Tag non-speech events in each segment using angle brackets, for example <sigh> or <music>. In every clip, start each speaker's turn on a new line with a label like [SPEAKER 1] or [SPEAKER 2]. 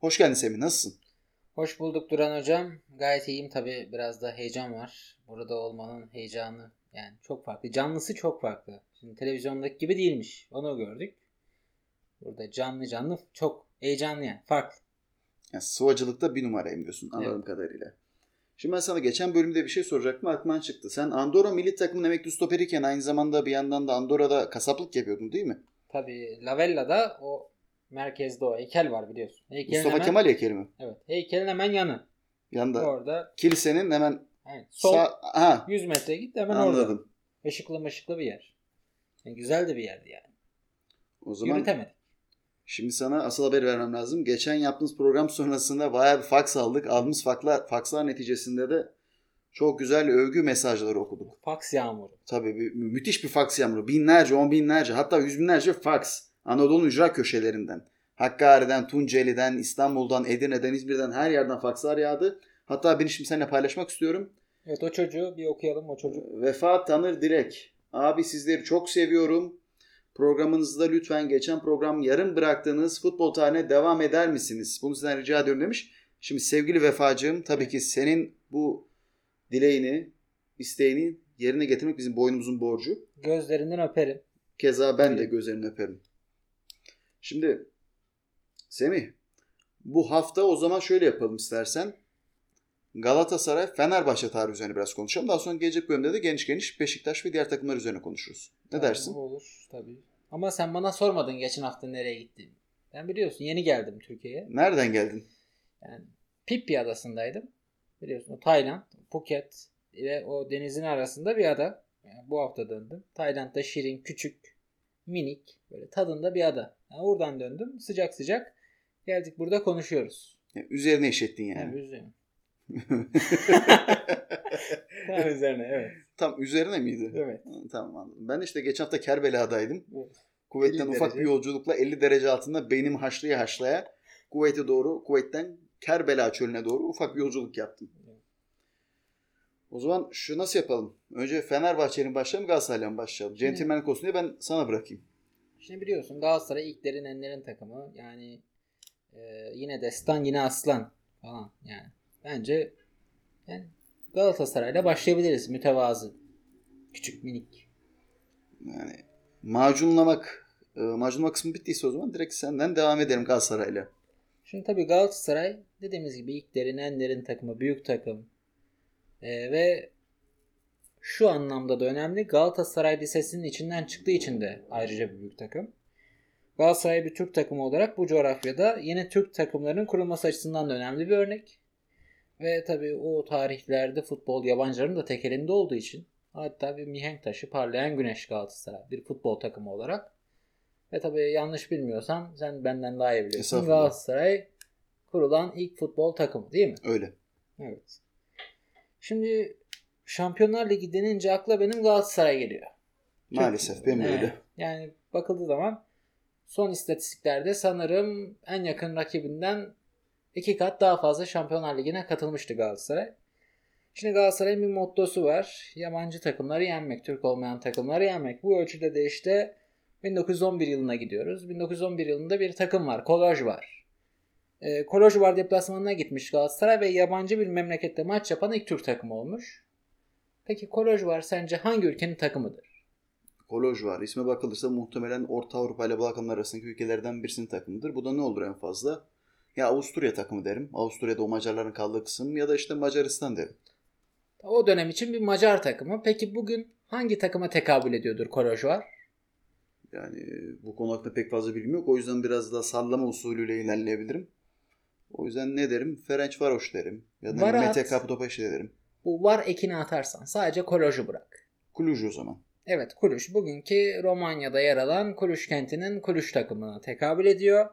[SPEAKER 1] Hoş geldin Semih, nasılsın?
[SPEAKER 2] Hoş bulduk Duran Hocam. Gayet iyiyim tabi biraz da heyecan var. Burada olmanın heyecanı yani çok farklı. Canlısı çok farklı. Şimdi televizyondaki gibi değilmiş. Onu gördük. Burada canlı canlı çok heyecanlı yani farklı.
[SPEAKER 1] Yani sıvacılıkta bir numarayım diyorsun anladığım evet. kadarıyla. Şimdi ben sana geçen bölümde bir şey soracaktım aklımdan çıktı. Sen Andorra milli takımın emekli stoperiyken aynı zamanda bir yandan da Andorra'da kasaplık yapıyordun değil mi?
[SPEAKER 2] Tabii Lavella'da o merkezde o heykel var biliyorsun.
[SPEAKER 1] Heykelin Mustafa hemen, Kemal heykeli mi?
[SPEAKER 2] Evet. Heykelin hemen yanı.
[SPEAKER 1] Yanda.
[SPEAKER 2] Orada.
[SPEAKER 1] Kilisenin hemen
[SPEAKER 2] evet, sol sağ, ha. 100 metre git hemen Anladım. orada. Işıklı mışıklı bir yer. Yani güzel de bir yerdi yani.
[SPEAKER 1] O zaman
[SPEAKER 2] Yürütemedik.
[SPEAKER 1] Şimdi sana asıl haber vermem lazım. Geçen yaptığımız program sonrasında bayağı bir faks aldık. Aldığımız fakslar, fakslar neticesinde de çok güzel övgü mesajları okuduk.
[SPEAKER 2] Faks yağmuru.
[SPEAKER 1] Tabii bir, müthiş bir faks yağmuru. Binlerce, on binlerce hatta yüz binlerce faks. Anadolu ücra köşelerinden. Hakkari'den, Tunceli'den, İstanbul'dan, Edirne'den, İzmir'den her yerden fakslar yağdı. Hatta ben şimdi seninle paylaşmak istiyorum.
[SPEAKER 2] Evet o çocuğu bir okuyalım o çocuk.
[SPEAKER 1] Vefa Tanır Direk. Abi sizleri çok seviyorum. Programınızda lütfen geçen program yarım bıraktığınız futbol tarihine devam eder misiniz? Bunu sizden rica ediyorum demiş. Şimdi sevgili Vefacığım tabii ki senin bu dileğini, isteğini yerine getirmek bizim boynumuzun borcu.
[SPEAKER 2] Gözlerinden öperim.
[SPEAKER 1] Keza ben de gözlerinden öperim. Şimdi Semih bu hafta o zaman şöyle yapalım istersen. Galatasaray Fenerbahçe tarihi üzerine biraz konuşalım. Daha sonra gelecek bölümde de geniş geniş Beşiktaş ve diğer takımlar üzerine konuşuruz. Ne
[SPEAKER 2] tamam,
[SPEAKER 1] dersin?
[SPEAKER 2] Olur tabii. Ama sen bana sormadın geçen hafta nereye gittiğimi. Ben biliyorsun yeni geldim Türkiye'ye.
[SPEAKER 1] Nereden geldin?
[SPEAKER 2] Yani Pippi adasındaydım. Biliyorsun o Tayland, Phuket ve o denizin arasında bir ada. Yani bu hafta döndüm. Tayland'da şirin, küçük, minik, böyle tadında bir ada. Yani oradan döndüm. Sıcak sıcak geldik burada konuşuyoruz.
[SPEAKER 1] Yani üzerine işettin yani.
[SPEAKER 2] Yani üzerine. Tam üzerine evet.
[SPEAKER 1] Tam üzerine miydi?
[SPEAKER 2] Evet.
[SPEAKER 1] Tamam anladım. Ben işte geçen hafta Kerbela'daydım. Evet. Kuvvetten ufak derece. bir yolculukla 50 derece altında beynim haşlaya haşlaya kuvvete doğru, kuvvetten Kerbela çölüne doğru ufak bir yolculuk yaptım. O zaman şu nasıl yapalım? Önce Fenerbahçe'nin başlayalım Galatasaray'la başlayalım? Centilmenlik olsun diye ben sana bırakayım.
[SPEAKER 2] Şimdi biliyorsun Galatasaray ilklerin enlerin takımı. Yani e, yine destan yine aslan falan yani. Bence yani Galatasaray'la başlayabiliriz mütevazı. Küçük minik.
[SPEAKER 1] Yani macunlamak e, macunlama kısmı bittiyse o zaman direkt senden devam edelim Galatasaray'la.
[SPEAKER 2] Şimdi tabii Galatasaray dediğimiz gibi ilklerin enlerin takımı büyük takım. Ee, ve şu anlamda da önemli Galatasaray Lisesi'nin içinden çıktığı için de ayrıca bir büyük takım. Galatasaray bir Türk takımı olarak bu coğrafyada yeni Türk takımlarının kurulması açısından da önemli bir örnek. Ve tabii o tarihlerde futbol yabancıların da tek elinde olduğu için hatta bir mihenk taşı parlayan güneş Galatasaray bir futbol takımı olarak. Ve tabii yanlış bilmiyorsam sen benden daha iyi biliyorsun. Galatasaray kurulan ilk futbol takımı değil mi?
[SPEAKER 1] Öyle.
[SPEAKER 2] Evet. Şimdi Şampiyonlar Ligi denince akla benim Galatasaray geliyor.
[SPEAKER 1] Maalesef Çok, benim öyle.
[SPEAKER 2] Yani bakıldığı zaman son istatistiklerde sanırım en yakın rakibinden iki kat daha fazla Şampiyonlar Ligi'ne katılmıştı Galatasaray. Şimdi Galatasaray'ın bir mottosu var. Yabancı takımları yenmek, Türk olmayan takımları yenmek. Bu ölçüde de işte 1911 yılına gidiyoruz. 1911 yılında bir takım var. Koloj var. E, Koloj var deplasmanına gitmiş Galatasaray ve yabancı bir memlekette maç yapan ilk Türk takımı olmuş. Peki Koloj var sence hangi ülkenin takımıdır?
[SPEAKER 1] Koloj var. İsme bakılırsa muhtemelen Orta Avrupa ile Balkanlar arasındaki ülkelerden birisinin takımıdır. Bu da ne olur en fazla? Ya Avusturya takımı derim. Avusturya'da o Macarların kaldığı kısım ya da işte Macaristan derim.
[SPEAKER 2] O dönem için bir Macar takımı. Peki bugün hangi takıma tekabül ediyordur Koloj var?
[SPEAKER 1] Yani bu konu hakkında pek fazla bilgim yok. O yüzden biraz daha sallama usulüyle ilerleyebilirim. O yüzden ne derim? Ferenc Varoş derim. Ya da Varat, Mete Kaptopaşi derim.
[SPEAKER 2] Bu var ekini atarsan sadece Koloj'u bırak.
[SPEAKER 1] Kuluj o zaman.
[SPEAKER 2] Evet Kuluj. Bugünkü Romanya'da yer alan Kuluj kentinin Kuluj takımına tekabül ediyor.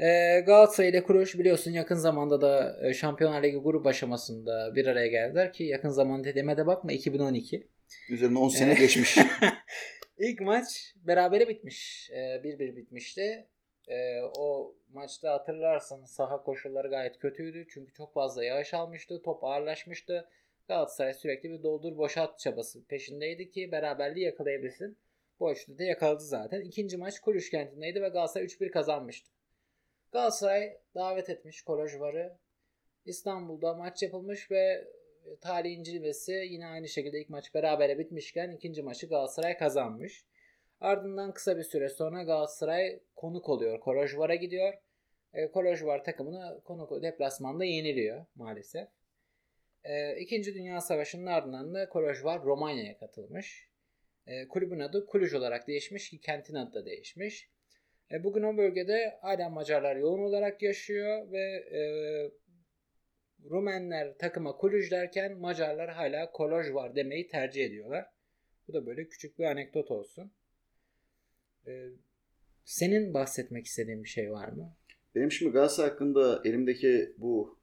[SPEAKER 2] Ee, Galatasaray ile Kuruş biliyorsun yakın zamanda da e, Şampiyonlar Ligi grup aşamasında bir araya geldiler ki yakın zaman dediğime de bakma 2012.
[SPEAKER 1] Üzerine 10 sene geçmiş. <laughs>
[SPEAKER 2] İlk maç berabere bitmiş. Ee, 1-1 bitmişti. Ee, o maçta hatırlarsan saha koşulları gayet kötüydü. Çünkü çok fazla yağış almıştı. Top ağırlaşmıştı. Galatasaray sürekli bir doldur boşalt çabası peşindeydi ki beraberliği yakalayabilsin. Bu ölçüde de yakaladı zaten. İkinci maç Kulüş kentindeydi ve Galatasaray 3-1 kazanmıştı. Galatasaray davet etmiş Kolojvar'ı. İstanbul'da maç yapılmış ve tarihin cilvesi yine aynı şekilde ilk maç berabere bitmişken ikinci maçı Galatasaray kazanmış. Ardından kısa bir süre sonra Galatasaray konuk oluyor. Kolojvar'a gidiyor. E, Kolojvar takımını konuk deplasmanda yeniliyor maalesef. E, İkinci Dünya Savaşı'nın ardından da Kolojvar Romanya'ya katılmış. E, kulübün adı Kuluj olarak değişmiş ki kentin adı da değişmiş. E, bugün o bölgede hala Macarlar yoğun olarak yaşıyor ve e, Rumenler takıma Kuluj derken Macarlar hala Koloj demeyi tercih ediyorlar. Bu da böyle küçük bir anekdot olsun. E, senin bahsetmek istediğin bir şey var mı?
[SPEAKER 1] Benim şimdi Galatasaray hakkında elimdeki bu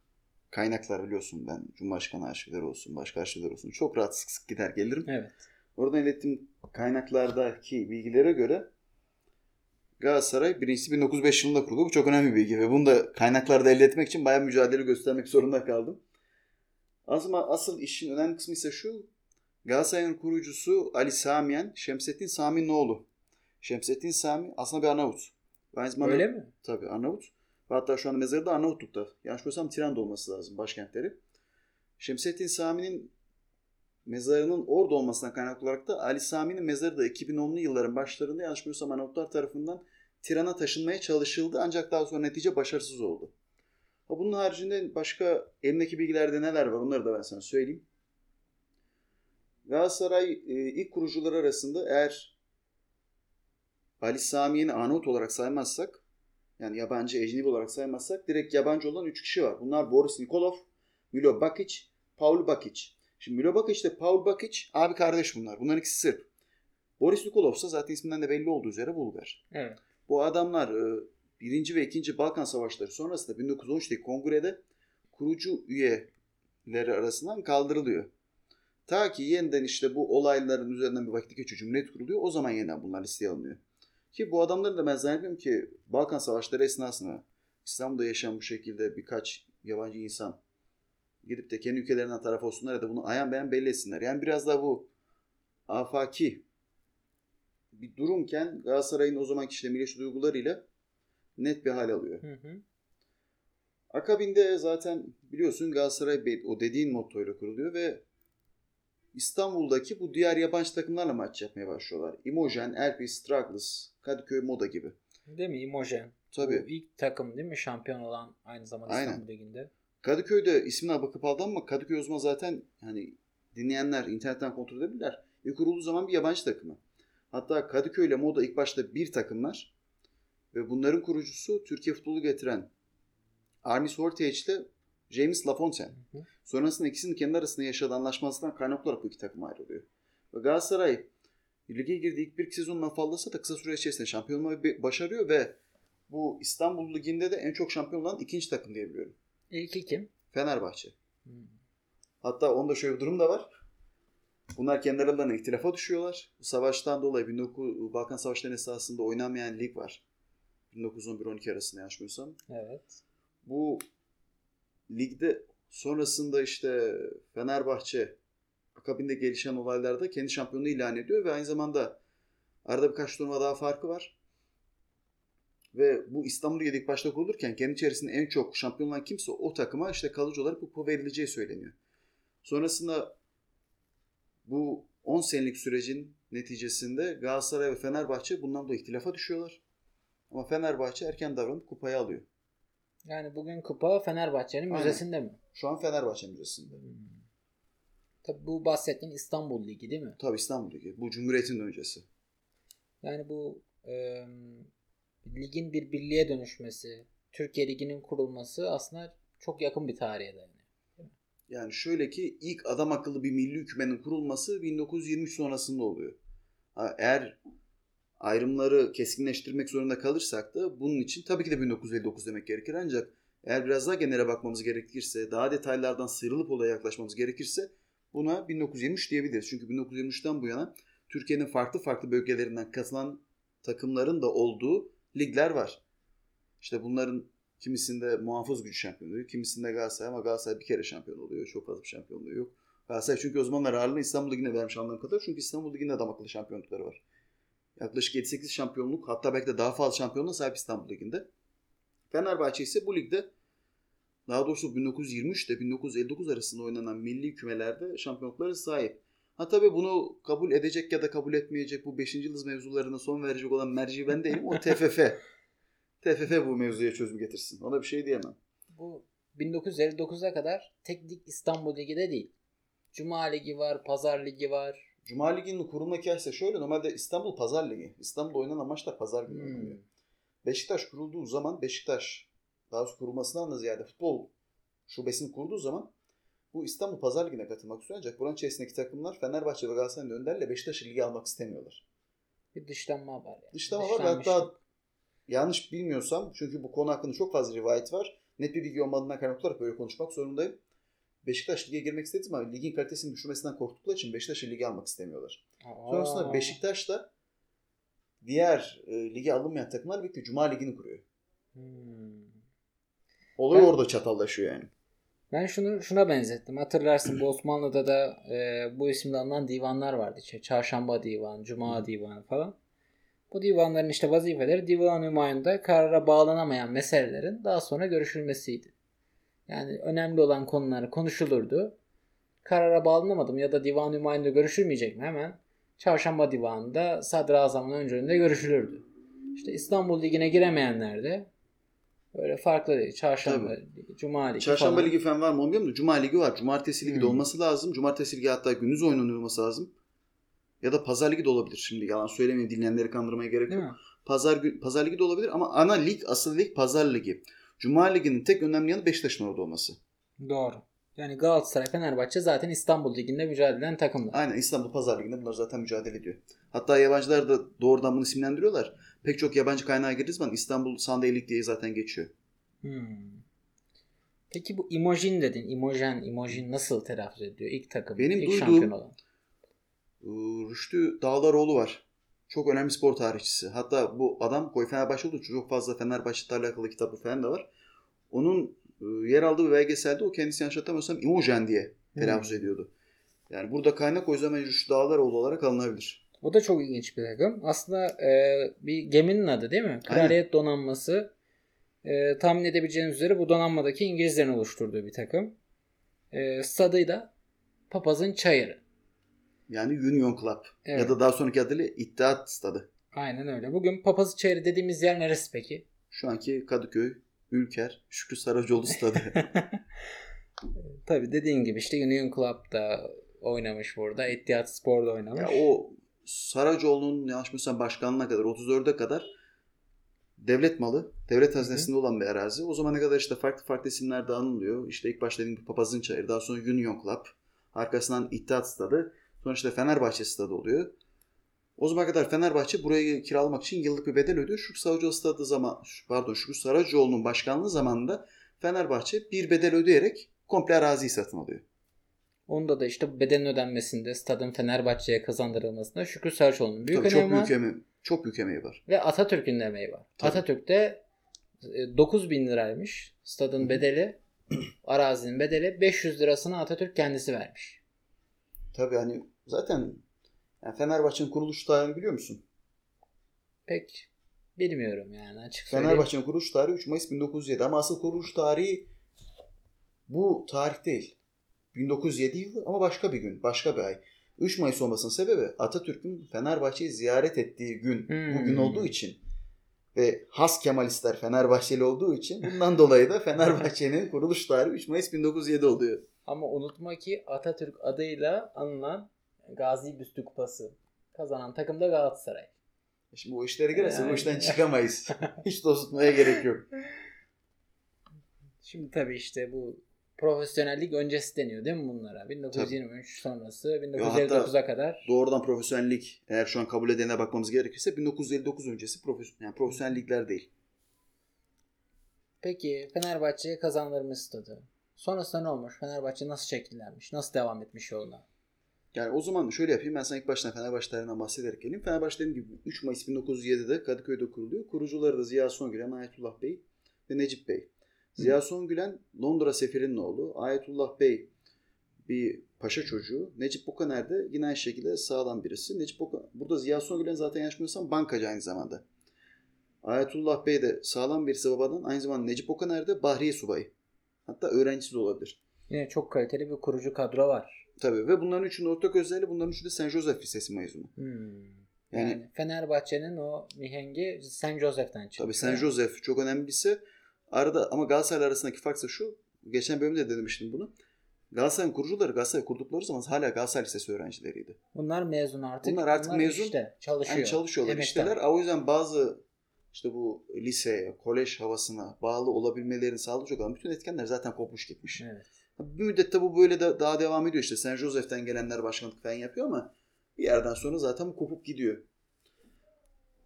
[SPEAKER 1] kaynaklar biliyorsun ben Cumhurbaşkanı arşivleri olsun, başka arşivler olsun çok rahat sık sık gider gelirim.
[SPEAKER 2] Evet.
[SPEAKER 1] Oradan ilettiğim kaynaklardaki bilgilere göre Galatasaray birincisi 1905 yılında kuruldu. Bu çok önemli bir bilgi ve bunu da kaynaklarda elde etmek için bayağı mücadele göstermek zorunda kaldım. Ama asıl işin önemli kısmı ise şu. Galatasaray'ın kurucusu Ali Samiyen, Şemsettin Sami'nin oğlu. Şemsettin Sami aslında bir Arnavut. Zamanda,
[SPEAKER 2] Öyle mi?
[SPEAKER 1] Tabii Arnavut. Ve hatta şu anda mezarı da Arnavutluk'ta. Yanlış bilmiyorsam Tiran'da olması lazım başkentleri. Şemsettin Sami'nin mezarının orada olmasından kaynaklı olarak da Ali Sami'nin mezarı da 2010'lu yılların başlarında yanlış bilmiyorsam Arnavutlar tarafından Tiran'a taşınmaya çalışıldı ancak daha sonra netice başarısız oldu. Ha bunun haricinde başka elimdeki bilgilerde neler var onları da ben sana söyleyeyim. Galatasaray e, ilk kurucular arasında eğer Ali Sami'yi Arnavut olarak saymazsak yani yabancı ecnebi olarak saymazsak direkt yabancı olan 3 kişi var. Bunlar Boris Nikolov, Milo Bakic, Paul Bakic. Şimdi Milo Bakic ile Paul Bakic abi kardeş bunlar. Bunların ikisi Sırp. Boris Nikolov ise zaten isminden de belli olduğu üzere Bulgar.
[SPEAKER 2] Evet.
[SPEAKER 1] Bu adamlar e, birinci ve ikinci Balkan Savaşları sonrasında 1913'teki kongrede kurucu üyeleri arasından kaldırılıyor. Ta ki yeniden işte bu olayların üzerinden bir vakit geçiyor. Cumhuriyet kuruluyor. O zaman yeniden bunlar listeye alınıyor. Ki bu adamların da ben zannediyorum ki Balkan Savaşları esnasında İstanbul'da yaşayan bu şekilde birkaç yabancı insan gidip de kendi ülkelerinden taraf olsunlar ya da bunu ayan beyan belli etsinler. Yani biraz daha bu afaki bir durumken Galatasaray'ın o zamanki işte milliyetçi duygularıyla net bir hal alıyor.
[SPEAKER 2] Hı hı.
[SPEAKER 1] Akabinde zaten biliyorsun Galatasaray o dediğin mottoyla kuruluyor ve İstanbul'daki bu diğer yabancı takımlarla maç yapmaya başlıyorlar. Imogen, Elpis, Straglis, Kadıköy, Moda gibi.
[SPEAKER 2] Değil mi? Imogen.
[SPEAKER 1] Tabii.
[SPEAKER 2] Bu ilk takım değil mi? Şampiyon olan aynı zamanda
[SPEAKER 1] Aynen.
[SPEAKER 2] İstanbul Ligi'nde.
[SPEAKER 1] Kadıköy'de ismine bakıp aldı ama Kadıköy o zaman zaten hani dinleyenler internetten kontrol edebilirler. İlk kurulduğu zaman bir yabancı takımı. Hatta Kadıköy ile Moda ilk başta bir takımlar ve bunların kurucusu Türkiye futbolu getiren Arnis Hortage ile James Lafontaine.
[SPEAKER 2] Hı hı.
[SPEAKER 1] Sonrasında ikisinin kendi arasında yaşadığı anlaşmazlıktan kaynaklı olarak bu iki takım ayrılıyor. Ve Galatasaray lige girdiği ilk bir iki sezondan fazlası da kısa süre içerisinde şampiyon olmayı başarıyor ve bu İstanbul Ligi'nde de en çok şampiyon olan ikinci takım diyebiliyorum.
[SPEAKER 2] İlki kim?
[SPEAKER 1] Fenerbahçe.
[SPEAKER 2] Hmm.
[SPEAKER 1] Hatta onda şöyle bir durum da var. Bunlar kendi aralarına ihtilafa düşüyorlar. Bu savaştan dolayı 19 Balkan Savaşları esasında oynamayan lig var. 1911-12 arasında yanlış bilmiyorsam.
[SPEAKER 2] Evet.
[SPEAKER 1] Bu ligde sonrasında işte Fenerbahçe akabinde gelişen olaylarda kendi şampiyonluğu ilan ediyor ve aynı zamanda arada birkaç turnuva daha farkı var. Ve bu İstanbul ilk başta kurulurken kendi içerisinde en çok şampiyon olan kimse o takıma işte kalıcı olarak bu kupa verileceği söyleniyor. Sonrasında bu 10 senelik sürecin neticesinde Galatasaray ve Fenerbahçe bundan da ihtilafa düşüyorlar. Ama Fenerbahçe erken davranıp kupayı alıyor.
[SPEAKER 2] Yani bugün kupa Fenerbahçe'nin müzesinde mi?
[SPEAKER 1] Şu an Fenerbahçe Müzesi'nde.
[SPEAKER 2] Hmm. Tabii bu bahsettiğin İstanbul Ligi değil mi?
[SPEAKER 1] Tabii İstanbul Ligi. Bu Cumhuriyet'in öncesi.
[SPEAKER 2] Yani bu e, ligin bir birliğe dönüşmesi, Türkiye Ligi'nin kurulması aslında çok yakın bir tarihe dayanıyor.
[SPEAKER 1] Yani şöyle ki ilk adam akıllı bir milli hükümetin kurulması 1923 sonrasında oluyor. Ha, eğer ayrımları keskinleştirmek zorunda kalırsak da bunun için tabii ki de 1959 demek gerekir ancak eğer biraz daha genele bakmamız gerekirse, daha detaylardan sıyrılıp olaya yaklaşmamız gerekirse buna 1923 diyebiliriz. Çünkü 1923'ten bu yana Türkiye'nin farklı farklı bölgelerinden katılan takımların da olduğu ligler var. İşte bunların kimisinde muhafız gücü şampiyonluğu, kimisinde Galatasaray ama Galatasaray bir kere şampiyon oluyor. Çok fazla bir şampiyonluğu yok. Galatasaray çünkü o zamanlar ağırlığını İstanbul Ligi'ne vermiş anlamına kadar. Çünkü İstanbul Ligi'nde adam akıllı şampiyonlukları var. Yaklaşık 7-8 şampiyonluk hatta belki de daha fazla şampiyonluğa sahip İstanbul Ligi'nde. Fenerbahçe ise bu ligde daha doğrusu 1923 ile 1959 arasında oynanan milli kümelerde şampiyonluklara sahip. Ha tabii bunu kabul edecek ya da kabul etmeyecek bu 5. yıldız mevzularına son verecek olan merci ben değilim. O <laughs> TFF. TFF bu mevzuya çözüm getirsin. Ona bir şey diyemem.
[SPEAKER 2] Bu 1959'a kadar tek lig İstanbul Ligi de değil. Cuma Ligi var, Pazar Ligi var.
[SPEAKER 1] Cuma Ligi'nin kurulma hikayesi şöyle. Normalde İstanbul Pazar Ligi. İstanbul'da oynanan maçlar pazar günü
[SPEAKER 2] Hmm.
[SPEAKER 1] oynanıyor. Beşiktaş kurulduğu zaman Beşiktaş daha doğrusu kurulmasından da ziyade futbol şubesini kurduğu zaman bu İstanbul Pazar Ligi'ne katılmak istiyor ancak buranın içerisindeki takımlar Fenerbahçe ve Galatasaray'ın önderle Beşiktaş'ı lige almak istemiyorlar.
[SPEAKER 2] Bir dışlanma var. Yani.
[SPEAKER 1] Dışlama var hatta yanlış bilmiyorsam çünkü bu konu hakkında çok fazla rivayet var. Net bir bilgi olmadığından kaynaklı olarak böyle konuşmak zorundayım. Beşiktaş lige girmek istediği zaman ligin kalitesinin düşmesinden korktukları için Beşiktaş'ı lige almak istemiyorlar.
[SPEAKER 2] Aa.
[SPEAKER 1] Sonrasında Beşiktaş da diğer e, lige alınmayan takımlar birlikte Cuma Ligi'ni kuruyor.
[SPEAKER 2] Hmm.
[SPEAKER 1] Olay
[SPEAKER 2] Ben-
[SPEAKER 1] orada çatallaşıyor yani.
[SPEAKER 2] Ben şunu şuna benzettim. Hatırlarsın bu Osmanlı'da da e, bu isimle anılan divanlar vardı. İşte Çarşamba Divanı, Cuma Divanı falan. Bu divanların işte vazifeleri divan hümayunda karara bağlanamayan meselelerin daha sonra görüşülmesiydi. Yani önemli olan konular konuşulurdu. Karara bağlanamadı mı ya da divan hümayunda görüşülmeyecek mi hemen Çarşamba Divanı'nda Sadrazam'ın öncülüğünde görüşülürdü. İşte İstanbul Ligi'ne giremeyenler de böyle farklı değil. Çarşamba Ligi, Cuma Ligi
[SPEAKER 1] Çarşamba
[SPEAKER 2] falan.
[SPEAKER 1] Ligi falan var mı bilmiyorum da Cuma Ligi var. Cumartesi Ligi de
[SPEAKER 2] Hmm.
[SPEAKER 1] olması lazım. Cumartesi Ligi hatta gündüz oynanıyor olması lazım. Ya da Pazar Ligi de olabilir. Şimdi yalan söylemeyeyim dinleyenleri kandırmaya gerek yok. Pazar, Pazar Ligi de olabilir ama ana lig, asıl lig Pazar Ligi. Cuma Ligi'nin tek önemli yanı Beşiktaş'ın orada olması.
[SPEAKER 2] Doğru. Yani Galatasaray, Fenerbahçe zaten İstanbul Ligi'nde mücadele eden takımlar.
[SPEAKER 1] Aynen İstanbul Pazar Ligi'nde bunlar zaten mücadele ediyor. Hatta yabancılar da doğrudan bunu isimlendiriyorlar. Pek çok yabancı kaynağa girdiği zaman İstanbul Sunday League diye zaten geçiyor.
[SPEAKER 2] Hmm. Peki bu Imogen dedin. Imogen, Imogen nasıl telaffuz ediyor? İlk takım,
[SPEAKER 1] Benim
[SPEAKER 2] ilk
[SPEAKER 1] duyduğum-
[SPEAKER 2] şampiyon olan.
[SPEAKER 1] Ee, Rüştü Dağlaroğlu var. Çok önemli spor tarihçisi. Hatta bu adam koy Fenerbahçe olduğu için çok fazla Fenerbahçe'yle alakalı kitabı falan da var. Onun yer aldığı bir belgeselde o kendisi yanlış hatırlamıyorsam Imogen diye telaffuz
[SPEAKER 2] Hmm.
[SPEAKER 1] ediyordu. Yani burada kaynak o yüzden Rüştü Dağlaroğlu olarak alınabilir.
[SPEAKER 2] O da çok ilginç bir takım. Aslında e, bir geminin adı değil mi? Kraliyet donanması. E, tahmin edebileceğiniz üzere bu donanmadaki İngilizlerin oluşturduğu bir takım. E, stadıyla Papaz'ın Çayırı.
[SPEAKER 1] Yani Union Club.
[SPEAKER 2] Evet.
[SPEAKER 1] Ya da daha sonraki adıyla İttihat Stadı.
[SPEAKER 2] Aynen öyle. Bugün Papaz'ın Çayırı dediğimiz yer neresi peki?
[SPEAKER 1] Şu anki Kadıköy, Ülker, Şükrü Saracoğlu Stadı. <laughs>
[SPEAKER 2] Tabii dediğin gibi işte Union Club'da oynamış burada. Etihad Spor'da oynamış.
[SPEAKER 1] ya o Saracoğlu'nun yanlış bilmiyorsam başkanlığına kadar 34'e kadar devlet malı, devlet hazinesinde olan bir arazi. O zamana kadar işte farklı farklı isimlerde anılıyor. İşte ilk başta dediğim gibi Papazın Çayırı, daha sonra Union Club, arkasından İttihat Stadı, sonra işte Fenerbahçe Stadı oluyor. O zamana kadar Fenerbahçe burayı kiralamak için yıllık bir bedel ödüyor. Şükrü Saracoğlu Stadı zaman, pardon Şükrü Saracoğlu'nun başkanlığı zamanında Fenerbahçe bir bedel ödeyerek komple araziyi satın alıyor.
[SPEAKER 2] Onda da işte bedelin ödenmesinde stadın Fenerbahçe'ye kazandırılmasında Şükrü Saraçoğlu'nun büyük
[SPEAKER 1] Tabii
[SPEAKER 2] önemi
[SPEAKER 1] çok
[SPEAKER 2] var.
[SPEAKER 1] büyük emeği, çok büyük emeği var.
[SPEAKER 2] Ve Atatürk'ün de emeği var.
[SPEAKER 1] Tabii.
[SPEAKER 2] Atatürk'te 9 bin liraymış stadın bedeli. <clears throat> arazinin bedeli 500 lirasını Atatürk kendisi vermiş.
[SPEAKER 1] Tabii hani zaten yani Fenerbahçe'nin kuruluş tarihini biliyor musun?
[SPEAKER 2] Pek bilmiyorum yani açık.
[SPEAKER 1] Fenerbahçe'nin kuruluş tarihi 3 Mayıs 1907 ama asıl kuruluş tarihi bu tarih değil. 1907 yılı ama başka bir gün, başka bir ay. 3 Mayıs olmasının sebebi Atatürk'ün Fenerbahçe'yi ziyaret ettiği gün
[SPEAKER 2] Hmm.
[SPEAKER 1] bugün olduğu için ve has Kemalistler Fenerbahçeli olduğu için bundan dolayı da Fenerbahçe'nin kuruluş tarihi 3 Mayıs 1907 oluyor.
[SPEAKER 2] Ama unutma ki Atatürk adıyla anılan Gazi Büstü Kupası kazanan takım da Galatasaray.
[SPEAKER 1] Şimdi o işlere girerse bu
[SPEAKER 2] Yani.
[SPEAKER 1] işten çıkamayız. <laughs> Hiç tutmaya gerek yok.
[SPEAKER 2] Şimdi tabii işte bu profesyonellik öncesi deniyor değil mi bunlara? 1923 sonrası 1959'a kadar.
[SPEAKER 1] Doğrudan profesyonellik eğer şu an kabul edene bakmamız gerekirse 1959 öncesi profesyonel, yani profesyonellikler değil.
[SPEAKER 2] Peki Fenerbahçe'ye kazandırmış stadı. Sonrasında ne olmuş? Fenerbahçe nasıl şekillenmiş? Nasıl devam etmiş yoluna?
[SPEAKER 1] Yani o zaman şöyle yapayım. Ben sana ilk baştan Fenerbahçe tarihinden bahsederek geleyim. Fenerbahçe dediğim gibi 3 Mayıs 1907'de Kadıköy'de kuruluyor. Kurucuları da Ziya Songülen, Ayetullah Bey ve Necip Bey. Ziya Songülen Londra sefirinin oğlu. Ayetullah Bey bir paşa çocuğu. Necip Bokaner de yine aynı şekilde sağlam birisi. Necip Bokaner, burada Ziya Songülen zaten yanlışmıyorsam bankacı aynı zamanda. Ayetullah Bey de sağlam birisi babadan. Aynı zamanda Necip Bokaner de Bahriye Subayı. Hatta öğrencisi de olabilir.
[SPEAKER 2] Yine çok kaliteli bir kurucu kadro var.
[SPEAKER 1] Tabii ve bunların üçünün ortak özelliği bunların üçü de Saint Joseph Lisesi mezunu.
[SPEAKER 2] Hmm.
[SPEAKER 1] Yani,
[SPEAKER 2] Yani, Fenerbahçe'nin o mihengi San Joseph'ten çıktı.
[SPEAKER 1] tabii Saint Joseph çok önemli bir lise. Arada ama Galatasaray arasındaki fark ise şu. Geçen bölümde de demiştim bunu. Galatasaray'ın kurucuları Galatasaray kurdukları zaman hala Galatasaray Lisesi öğrencileriydi.
[SPEAKER 2] Bunlar mezun artık.
[SPEAKER 1] Bunlar artık mezun.
[SPEAKER 2] Işte, çalışıyor.
[SPEAKER 1] Yani çalışıyorlar
[SPEAKER 2] Emektar.
[SPEAKER 1] işteler. O yüzden bazı işte bu liseye, kolej havasına bağlı olabilmelerini sağlayacak olan bütün etkenler zaten kopmuş gitmiş.
[SPEAKER 2] Evet.
[SPEAKER 1] Bir müddette bu böyle de daha devam ediyor işte. Saint Joseph'ten gelenler başkanlık falan yapıyor ama bir yerden sonra zaten bu kopup gidiyor.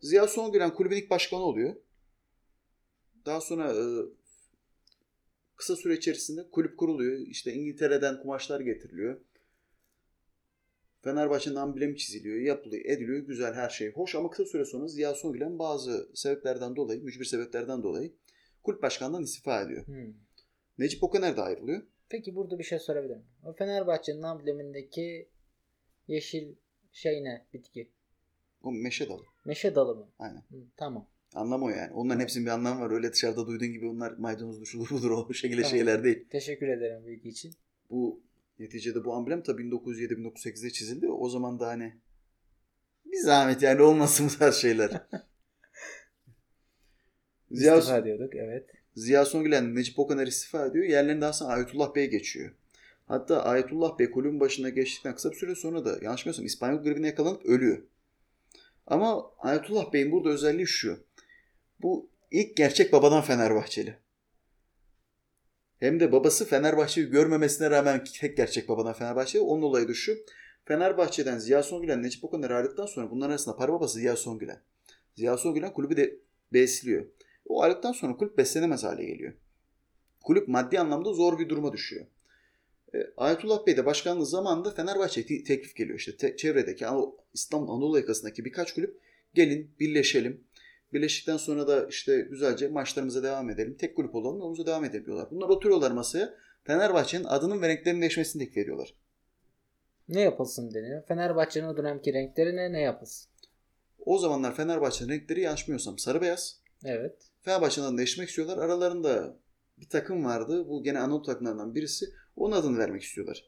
[SPEAKER 1] Ziya Songülen kulübün ilk başkanı oluyor. Daha sonra e, kısa süre içerisinde kulüp kuruluyor. İşte İngiltere'den kumaşlar getiriliyor. Fenerbahçe'nin amblemi çiziliyor, yapılıyor, ediliyor. Güzel her şey hoş ama kısa süre sonra Ziya Songülen bazı sebeplerden dolayı, mücbir sebeplerden dolayı kulüp başkanından istifa ediyor.
[SPEAKER 2] Hmm.
[SPEAKER 1] Necip Okaner de ayrılıyor.
[SPEAKER 2] Peki burada bir şey sorabilir miyim? O Fenerbahçe'nin amblemindeki yeşil şey ne? Bitki.
[SPEAKER 1] O meşe dalı.
[SPEAKER 2] Meşe dalı mı?
[SPEAKER 1] Aynen.
[SPEAKER 2] Hı, tamam.
[SPEAKER 1] Anlamı o yani. Onların hepsinin bir anlamı var. Öyle dışarıda duyduğun gibi onlar maydanozdur, şudur <laughs> budur o şekilde
[SPEAKER 2] Tamam.
[SPEAKER 1] şeyler değil.
[SPEAKER 2] Teşekkür ederim bilgi için.
[SPEAKER 1] Bu neticede bu amblem tabii 1907-1908'de çizildi. O zaman da hani bir zahmet yani olmasın bu tarz şeyler. <laughs> Ziya,
[SPEAKER 2] İstifa diyorduk evet.
[SPEAKER 1] Ziya Songülen, Necip Okaner istifa ediyor. Yerlerinde aslında Ayetullah Bey geçiyor. Hatta Ayetullah Bey kulübün başına geçtikten kısa bir süre sonra da yanlış bilmiyorsam İspanyol gribine yakalanıp ölüyor. Ama Ayetullah Bey'in burada özelliği şu. Bu ilk gerçek babadan Fenerbahçeli. Hem de babası Fenerbahçe'yi görmemesine rağmen tek gerçek babadan Fenerbahçeli. Onun olayı da şu. Fenerbahçe'den Ziya Songülen, Necip Okaner ayrıldıktan sonra bunların arasında para babası Ziya Songülen. Ziya Songülen kulübü de besliyor. O ayrıldıktan sonra kulüp beslenemez hale geliyor. Kulüp maddi anlamda zor bir duruma düşüyor. E, Ayetullah Bey de başkanlığı zamanında Fenerbahçe'ye te- teklif geliyor işte. Te- çevredeki Anadolu- İstanbul Anadolu yakasındaki birkaç kulüp gelin birleşelim. Birleştikten sonra da işte güzelce maçlarımıza devam edelim. Tek kulüp olalım yolumuza devam edelim diyorlar. Bunlar oturuyorlar masaya. Fenerbahçe'nin adının ve renklerinin değişmesini teklif ediyorlar.
[SPEAKER 2] Ne yapılsın deniyor. Fenerbahçe'nin o dönemki renklerine ne yapılsın?
[SPEAKER 1] O zamanlar Fenerbahçe'nin renkleri yanlış bilmiyorsam sarı beyaz.
[SPEAKER 2] Evet.
[SPEAKER 1] Fenerbahçe'nin adını değiştirmek istiyorlar. Aralarında bir takım vardı. Bu gene Anadolu takımlarından birisi. Onun adını vermek istiyorlar.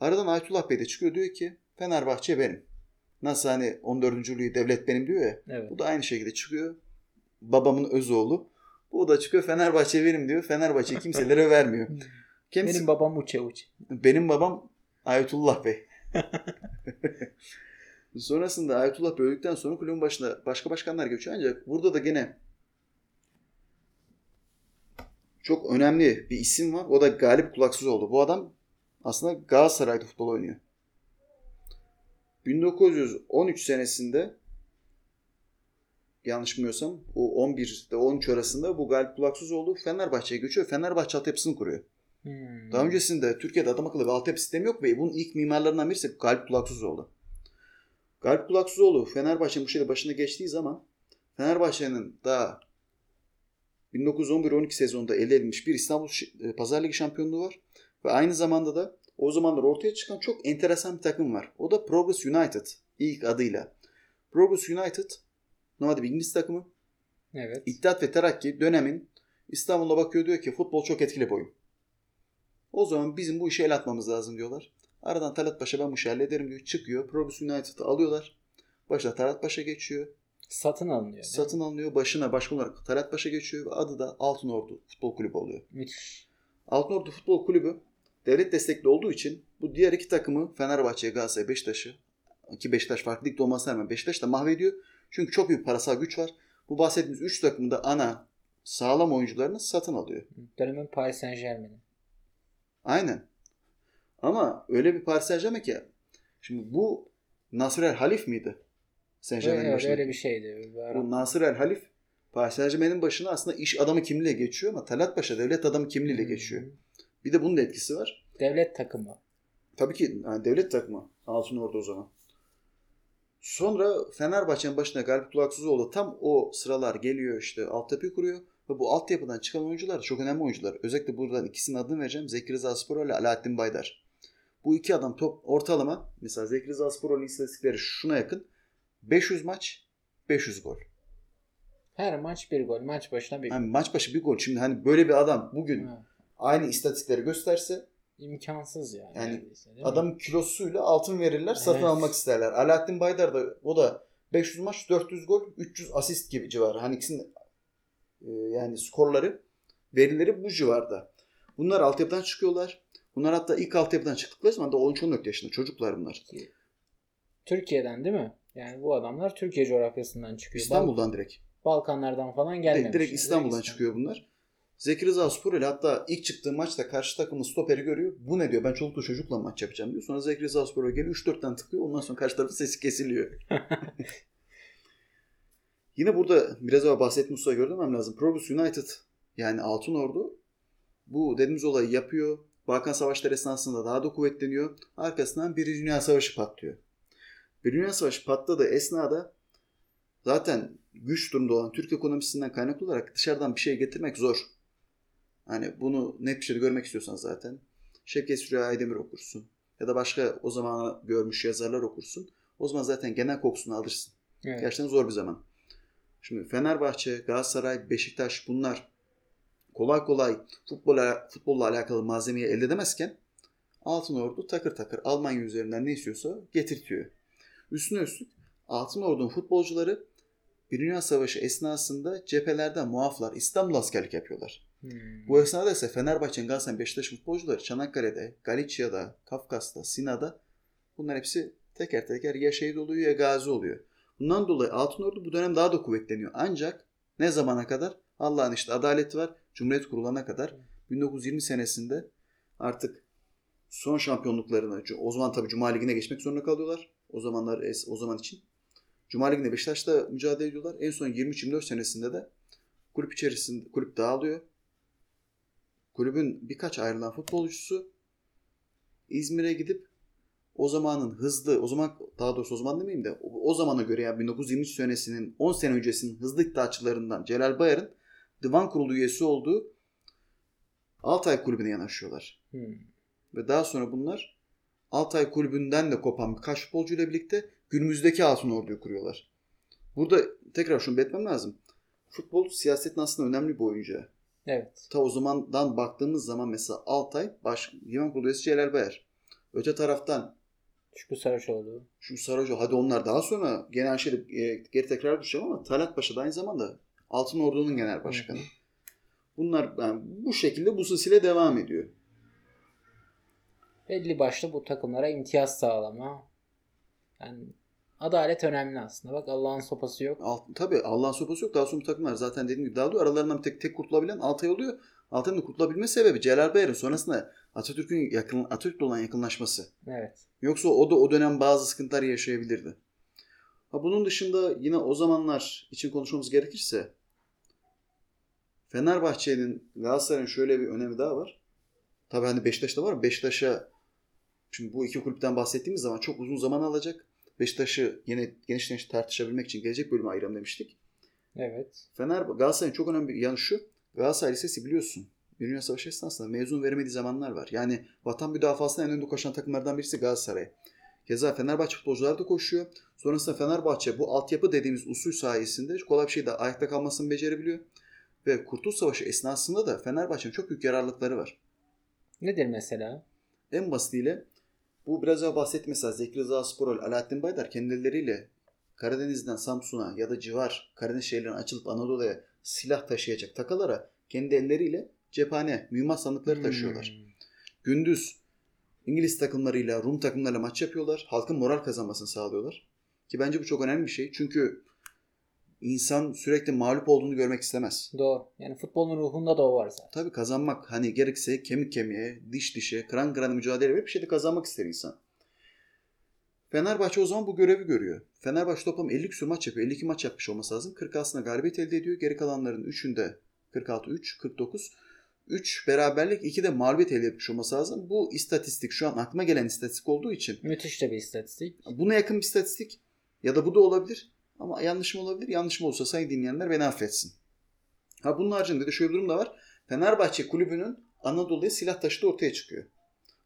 [SPEAKER 1] Aradan Aytullah Bey de çıkıyor diyor ki Fenerbahçe benim. Nasıl hani 14. Lüğü devlet benim diyor ya.
[SPEAKER 2] Evet.
[SPEAKER 1] Bu da aynı şekilde çıkıyor. Babamın öz oğlu. Bu da çıkıyor Fenerbahçe benim diyor. Fenerbahçe kimselere vermiyor. <laughs> Kendisi,
[SPEAKER 2] Benim babam uçe uçe.
[SPEAKER 1] benim babam Ayetullah Bey. <laughs> Sonrasında Ayetullah Bey öldükten sonra kulübün başına başka başkanlar geçiyor. Ancak burada da gene çok önemli bir isim var. O da Galip Kulaksızoğlu. Bu adam aslında Galatasaray'da futbol oynuyor. 1913 senesinde yanlış bilmiyorsam o 11 ile 13 arasında bu Galip Kulaksızoğlu Fenerbahçe'ye geçiyor. Fenerbahçe altyapısını kuruyor.
[SPEAKER 2] Hmm.
[SPEAKER 1] Daha öncesinde Türkiye'de adam akıllı bir altyapı sistemi yok ve bunun ilk mimarlarından birisi Galip Kulaksızoğlu. Galip Kulaksızoğlu Fenerbahçe'nin bu şeyle başına geçtiği zaman Fenerbahçe'nin daha 1911-12 sezonunda elde edilmiş bir İstanbul e, Pazar Ligi şampiyonluğu var. Ve aynı zamanda da o zamanlar ortaya çıkan çok enteresan bir takım var. O da Progress United ilk adıyla. Progress United normalde bir İngiliz takımı.
[SPEAKER 2] Evet.
[SPEAKER 1] İttihat ve Terakki dönemin İstanbul'a bakıyor diyor ki futbol çok etkili bir oyun. O zaman bizim bu işe el atmamız lazım diyorlar. Aradan Talat Paşa ben bu işi hallederim diyor. Çıkıyor. Progress United'ı alıyorlar. Başına Talat Paşa geçiyor.
[SPEAKER 2] Satın alınıyor.
[SPEAKER 1] Satın alınıyor. Başına başkan olarak Talat Paşa geçiyor. Ve adı da Altınordu Futbol Kulübü oluyor.
[SPEAKER 2] Müthiş.
[SPEAKER 1] Altınordu Futbol Kulübü devlet destekli olduğu için bu diğer iki takımı Fenerbahçe, Galatasaray, Beşiktaş'ı ki Beşiktaş farklı ligde olmasına rağmen Beşiktaş da mahvediyor. Çünkü çok büyük parasal güç var. Bu bahsettiğimiz üç takımı da ana sağlam oyuncularını satın alıyor.
[SPEAKER 2] Dönemin Paris Saint Germain'i.
[SPEAKER 1] Aynen. Ama öyle bir Paris Saint Germain ki şimdi bu Nasr El Halif miydi? Saint Germain'in
[SPEAKER 2] Evet, öyle bir şeydi.
[SPEAKER 1] Bu Nasır El Halif Paris Saint Germain'in başına aslında iş adamı kimliğiyle geçiyor ama Talat Paşa devlet adamı kimliğiyle geçiyor. Bir de bunun da etkisi var.
[SPEAKER 2] Devlet takımı.
[SPEAKER 1] Tabii ki yani devlet takımı. Altın Ordu o zaman. Sonra Fenerbahçe'nin başına Galip Kulaksızoğlu tam o sıralar geliyor işte altyapı kuruyor. Ve bu altyapıdan çıkan oyuncular çok önemli oyuncular. Özellikle buradan ikisinin adını vereceğim. Zeki Rıza Spor ile Alaaddin Baydar. Bu iki adam top ortalama mesela Zeki Rıza Spor'un istatistikleri şuna yakın. 500 maç 500 gol.
[SPEAKER 2] Her maç bir gol. Maç başına bir gol.
[SPEAKER 1] Yani maç başı bir gol. Şimdi hani böyle bir adam bugün
[SPEAKER 2] Ha,
[SPEAKER 1] aynı istatistikleri gösterse
[SPEAKER 2] İmkansız yani.
[SPEAKER 1] Yani adamın kilosuyla altın verirler, satın
[SPEAKER 2] Evet.
[SPEAKER 1] almak isterler. Alaaddin Baydar da o da 500 maç, 400 gol, 300 asist gibi civarı. Hani ikisinin e, yani skorları, verileri bu civarda. Bunlar altyapıdan çıkıyorlar. Bunlar hatta ilk altyapıdan çıktıkları zaman da 13-14 yaşında çocuklar bunlar.
[SPEAKER 2] Türkiye'den değil mi? Yani bu adamlar Türkiye coğrafyasından çıkıyor.
[SPEAKER 1] İstanbul'dan direkt.
[SPEAKER 2] Bal- Balkanlardan falan gelmemiş.
[SPEAKER 1] Direkt İstanbul'dan
[SPEAKER 2] İstanbul.
[SPEAKER 1] çıkıyor bunlar. Zeki Rıza Spor ile hatta ilk çıktığı maçta karşı takımın stoperi görüyor. Bu ne diyor ben çoluklu çocukla maç yapacağım diyor. Sonra Zeki Rıza Spor'a geliyor 3-4 tane tıklıyor. Ondan sonra karşı tarafın sesi kesiliyor. <laughs> <laughs> Yine burada biraz evvel bahsettiğim Mustafa görmem lazım. Probus United yani Altın Ordu bu dediğimiz olayı yapıyor. Balkan Savaşları esnasında daha da kuvvetleniyor. Arkasından bir Dünya Savaşı patlıyor. Bir Dünya Savaşı patladığı esnada zaten güç durumda olan Türk ekonomisinden kaynaklı olarak dışarıdan bir şey getirmek zor. Hani bunu net bir şekilde görmek istiyorsan zaten Şevket Süreyya Aydemir okursun. Ya da başka o zaman görmüş yazarlar okursun. O zaman zaten genel kokusunu alırsın.
[SPEAKER 2] Evet.
[SPEAKER 1] Gerçekten zor bir zaman. Şimdi Fenerbahçe, Galatasaray, Beşiktaş bunlar kolay kolay futbola, futbolla alakalı malzemeyi elde edemezken Altın Ordu takır takır Almanya üzerinden ne istiyorsa getirtiyor. Üstüne üstlük Altın Ordu'nun futbolcuları bir Dünya Savaşı esnasında cephelerden muaflar İstanbul askerlik yapıyorlar.
[SPEAKER 2] Hmm.
[SPEAKER 1] Bu esnada ise Fenerbahçe'nin Galatasaray Beşiktaş futbolcuları Çanakkale'de, Galicia'da, Kafkas'ta, Sina'da bunlar hepsi teker teker ya şehit oluyor ya gazi oluyor. Bundan dolayı Altın Ordu bu dönem daha da kuvvetleniyor. Ancak ne zamana kadar? Allah'ın işte adaleti var. Cumhuriyet kurulana kadar 1920 senesinde artık son şampiyonluklarını o zaman tabii Cuma Ligi'ne geçmek zorunda kalıyorlar. O zamanlar o zaman için. Cuma Ligi'nde Beşiktaş'ta mücadele ediyorlar. En son 23-24 senesinde de kulüp içerisinde kulüp dağılıyor. Kulübün birkaç ayrılan futbolcusu İzmir'e gidip o zamanın hızlı, o zaman daha doğrusu o zaman demeyeyim de o, o zamana göre yani 1923 senesinin 10 sene öncesinin hızlı iddiaçılarından Celal Bayar'ın divan kurulu üyesi olduğu Altay Kulübü'ne yanaşıyorlar.
[SPEAKER 2] Hmm.
[SPEAKER 1] Ve daha sonra bunlar Altay Kulübü'nden de kopan birkaç futbolcuyla birlikte günümüzdeki Altın Ordu'yu kuruyorlar. Burada tekrar şunu belirtmem lazım. Futbol siyasetin aslında önemli bir oyuncağı.
[SPEAKER 2] Evet.
[SPEAKER 1] Ta o zamandan baktığımız zaman mesela Altay baş, divan kurulu üyesi Celal Bayar. Öte taraftan
[SPEAKER 2] Şükrü Saraçoğlu.
[SPEAKER 1] şu Saracoğlu hadi onlar daha sonra genel şey geri tekrar düşeceğim ama Talat Paşa da aynı zamanda Altın Ordu'nun genel başkanı. Bunlar yani bu şekilde bu silsile devam ediyor.
[SPEAKER 2] Belli başlı bu takımlara imtiyaz sağlama. Yani adalet önemli aslında. Bak Allah'ın sopası yok.
[SPEAKER 1] Alt, tabii Allah'ın sopası yok. Daha sonra bu takımlar zaten dediğim gibi dağılıyor. Aralarından bir tek, tek kurtulabilen Altay oluyor. Altay'ın da kurtulabilme sebebi Celal Bayar'ın sonrasında Atatürk'ün yakın, Atatürk'le olan yakınlaşması.
[SPEAKER 2] Evet.
[SPEAKER 1] Yoksa o da o dönem bazı sıkıntılar yaşayabilirdi. Ha bunun dışında yine o zamanlar için konuşmamız gerekirse Fenerbahçe'nin Galatasaray'ın şöyle bir önemi daha var. Tabii hani Beşiktaş'ta var. Beşiktaş'a şimdi bu iki kulüpten bahsettiğimiz zaman çok uzun zaman alacak. Beşiktaş'ı yine geniş geniş tartışabilmek için gelecek bölüme ayıralım demiştik.
[SPEAKER 2] Evet.
[SPEAKER 1] Fener Galatasaray'ın çok önemli bir yanı şu. Galatasaray Lisesi biliyorsun. Dünya Savaşı esnasında mezun veremediği zamanlar var. Yani vatan müdafasına en önde koşan takımlardan birisi Galatasaray. Keza Fenerbahçe futbolcular da koşuyor. Sonrasında Fenerbahçe bu altyapı dediğimiz usul sayesinde kolay bir şekilde ayakta kalmasını becerebiliyor. Ve Kurtuluş Savaşı esnasında da Fenerbahçe'nin çok büyük yararlılıkları var.
[SPEAKER 2] Nedir mesela?
[SPEAKER 1] En basitiyle bu biraz daha bahsettim mesela Zeki Rıza Sporol, Alaaddin Baydar kendileriyle Karadeniz'den Samsun'a ya da civar Karadeniz şehirlerine açılıp Anadolu'ya silah taşıyacak takalara kendi elleriyle cephane, mühimmat sandıkları taşıyorlar.
[SPEAKER 2] Hmm.
[SPEAKER 1] Gündüz İngiliz takımlarıyla, Rum takımlarıyla maç yapıyorlar. Halkın moral kazanmasını sağlıyorlar. Ki bence bu çok önemli bir şey. Çünkü İnsan sürekli mağlup olduğunu görmek istemez.
[SPEAKER 2] Doğru. Yani futbolun ruhunda da o var zaten.
[SPEAKER 1] Tabii kazanmak hani gerekse kemik kemiğe, diş dişe, kıran kırana mücadele verip bir şeyde kazanmak ister insan. Fenerbahçe o zaman bu görevi görüyor. Fenerbahçe toplam 50 küsur maç yapıyor. 52 maç yapmış olması lazım. 46'sında galibiyet elde ediyor. Geri kalanların 3'ünde 46-3, 49. 3 beraberlik 2 de mağlubiyet elde etmiş olması lazım. Bu istatistik şu an aklıma gelen istatistik olduğu için
[SPEAKER 2] Müthiş de bir istatistik.
[SPEAKER 1] buna yakın bir istatistik ya da bu da olabilir. Ama yanlış mı olabilir? Yanlış mı olsa sayın dinleyenler beni affetsin. Ha bunun haricinde de şöyle bir durum da var. Fenerbahçe kulübünün Anadolu'ya silah taşıdığı ortaya çıkıyor.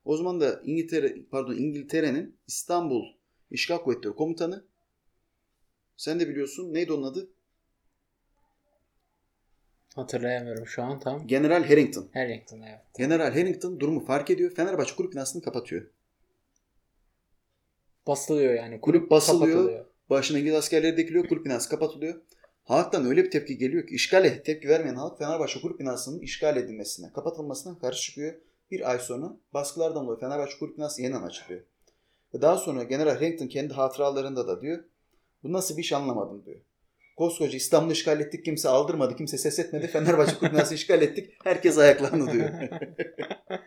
[SPEAKER 1] O zaman da İngiltere, pardon İngiltere'nin İstanbul İşgal Kuvvetleri Komutanı sen de biliyorsun neydi onun adı?
[SPEAKER 2] Hatırlayamıyorum şu an tam.
[SPEAKER 1] General Harrington.
[SPEAKER 2] Harrington evet.
[SPEAKER 1] General Harrington durumu fark ediyor. Fenerbahçe kulüp binasını kapatıyor.
[SPEAKER 2] Basılıyor yani.
[SPEAKER 1] Kulüp basılıyor. Başına İngiliz askerleri dikiliyor. Kulüp binası kapatılıyor. Halktan öyle bir tepki geliyor ki işgale tepki vermeyen halk Fenerbahçe kulüp binasının işgal edilmesine, kapatılmasına karşı çıkıyor. Bir ay sonra baskılardan dolayı Fenerbahçe kulüp binası yeniden açılıyor. Ve daha sonra General Harrington kendi hatıralarında da diyor bu nasıl bir iş anlamadım diyor. Koskoca İstanbul'u işgal ettik kimse aldırmadı kimse ses etmedi Fenerbahçe kulüp binası işgal ettik herkes ayaklandı diyor. <laughs>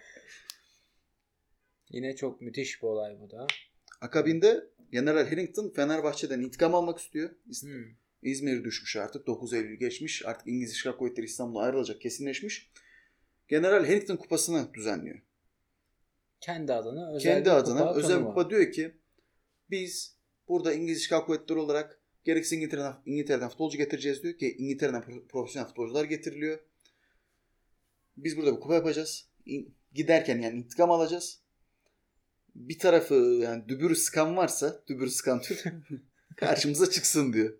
[SPEAKER 2] Yine çok müthiş bir olay bu da.
[SPEAKER 1] Akabinde General Harrington Fenerbahçe'den intikam almak istiyor.
[SPEAKER 2] Hmm.
[SPEAKER 1] İzmir düşmüş artık. 9 Eylül geçmiş. Artık İngiliz İşgal Kuvvetleri İstanbul'a ayrılacak kesinleşmiş. General Harrington kupasını düzenliyor.
[SPEAKER 2] Kendi adına özel
[SPEAKER 1] Kendi adına
[SPEAKER 2] kupa
[SPEAKER 1] özel kupa diyor ki biz burada İngiliz İşgal Kuvvetleri olarak gerekse İngiltere'den, İngiltere'den futbolcu getireceğiz diyor ki İngiltere'den pro- profesyonel futbolcular getiriliyor. Biz burada bir kupa yapacağız. Giderken yani intikam alacağız. Bir tarafı yani dübürü sıkan varsa dübürü sıkan Türk <laughs> karşımıza çıksın diyor.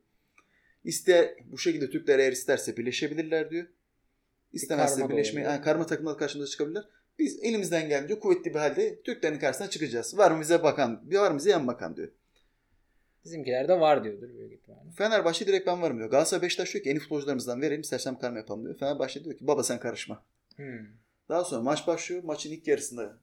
[SPEAKER 1] İster bu şekilde Türkler eğer isterse birleşebilirler diyor. İstemezse
[SPEAKER 2] da
[SPEAKER 1] birleşmeyi, yani karma takımlar karşımıza çıkabilirler. Biz elimizden geldiğince kuvvetli bir halde Türklerin karşısına çıkacağız. Var mı bize bakan, var mı bize yan bakan diyor.
[SPEAKER 2] Bizimkiler de var diyordur büyük ihtimalle.
[SPEAKER 1] Fenerbahçe direkt ben varım diyor. Galatasaray Beşiktaş diyor ki en iyi futbolcularımızdan verelim istersen karma yapalım diyor. Fenerbahçe diyor ki baba sen karışma.
[SPEAKER 2] Hmm.
[SPEAKER 1] Daha sonra maç başlıyor. Maçın ilk yarısında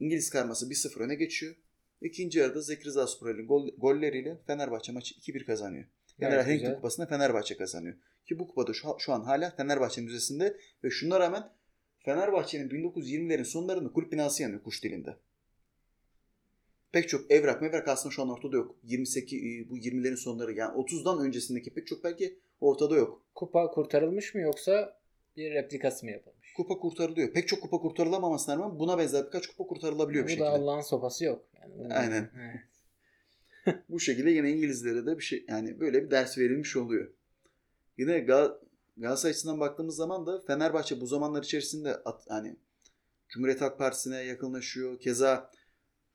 [SPEAKER 1] İngiliz karması 1-0 öne geçiyor. İkinci yarıda Zeki Rıza Sporel'in gol, golleriyle Fenerbahçe maçı 2-1 kazanıyor. General
[SPEAKER 2] Gayet
[SPEAKER 1] Harrington
[SPEAKER 2] güzel.
[SPEAKER 1] kupasını Fenerbahçe kazanıyor. Ki bu kupada şu, şu an hala Fenerbahçe müzesinde ve şuna rağmen Fenerbahçe'nin 1920'lerin sonlarında kulüp binası yanıyor kuş dilinde. Pek çok evrak mevrak aslında şu an ortada yok. 28 e, bu 20'lerin sonları yani 30'dan öncesindeki pek çok belki ortada yok.
[SPEAKER 2] Kupa kurtarılmış mı yoksa bir replikası mı yapılmış?
[SPEAKER 1] Kupa kurtarılıyor. Pek çok kupa kurtarılamamasına rağmen buna benzer birkaç kupa kurtarılabiliyor bir
[SPEAKER 2] Bu
[SPEAKER 1] şekilde.
[SPEAKER 2] da Allah'ın sopası yok. Yani
[SPEAKER 1] Aynen.
[SPEAKER 2] Evet. <laughs>
[SPEAKER 1] Bu şekilde yine İngilizlere de bir şey yani böyle bir ders verilmiş oluyor. Yine Gal Galatasaray açısından baktığımız zaman da Fenerbahçe bu zamanlar içerisinde at, hani Cumhuriyet Halk Partisi'ne yakınlaşıyor. Keza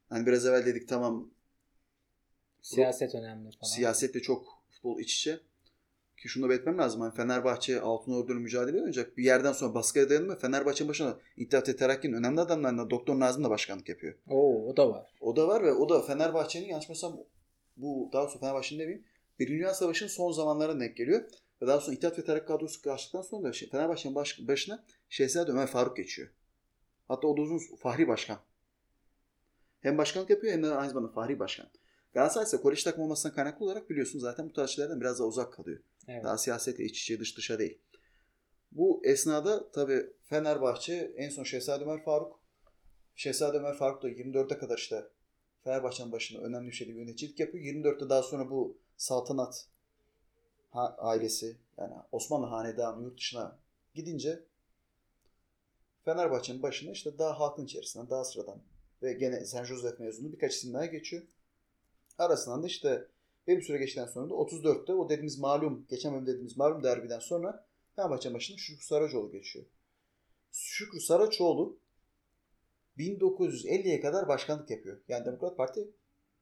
[SPEAKER 1] hani biraz evvel dedik tamam
[SPEAKER 2] Siyaset önemli falan.
[SPEAKER 1] siyasetle çok futbol iç içe. Ki şunu da belirtmem lazım. Hani Fenerbahçe Altın Ordu'yla mücadele oynayacak. Bir yerden sonra baskıya dayanıyor. Fenerbahçe'nin başına İttihat Terakki'nin önemli adamlarından Doktor Nazım da başkanlık yapıyor.
[SPEAKER 2] Oo, o da var.
[SPEAKER 1] O da var ve o da Fenerbahçe'nin yanlış mesela bu daha sonra Fenerbahçe'nin demeyeyim. Birinci Dünya Savaşı'nın son zamanlarına denk geliyor. Ve daha sonra İttihat ve Terakki kadrosu karşıladıktan sonra da şey, Fenerbahçe'nin baş, başına Şehzade Ömer Faruk geçiyor. Hatta o da uzun Fahri Başkan. Hem başkanlık yapıyor hem de aynı zamanda Fahri Başkan. Galatasaray ise kolej takım olmasından kaynaklı olarak biliyorsun zaten bu tarz şeylerden biraz daha uzak kalıyor.
[SPEAKER 2] Evet.
[SPEAKER 1] Daha siyasetle iç içe dış dışa değil. Bu esnada tabii Fenerbahçe en son Şehzade Ömer Faruk Şehzade Ömer Faruk da 24'e kadar işte Fenerbahçe'nin başında önemli bir şekilde yöneticilik yapıyor. 24'te daha sonra bu saltanat ailesi yani Osmanlı hanedanı yurt dışına gidince Fenerbahçe'nin başına işte daha halkın içerisinden daha sıradan ve gene San Josef mezunu birkaç isim daha geçiyor. Arasından da işte belli bir süre geçtikten sonra da 34'te o dediğimiz malum, geçen bölüm dediğimiz malum derbiden sonra Fenerbahçe başına Şükrü Saracoğlu geçiyor. Şükrü Saraçoğlu 1950'ye kadar başkanlık yapıyor. Yani Demokrat Parti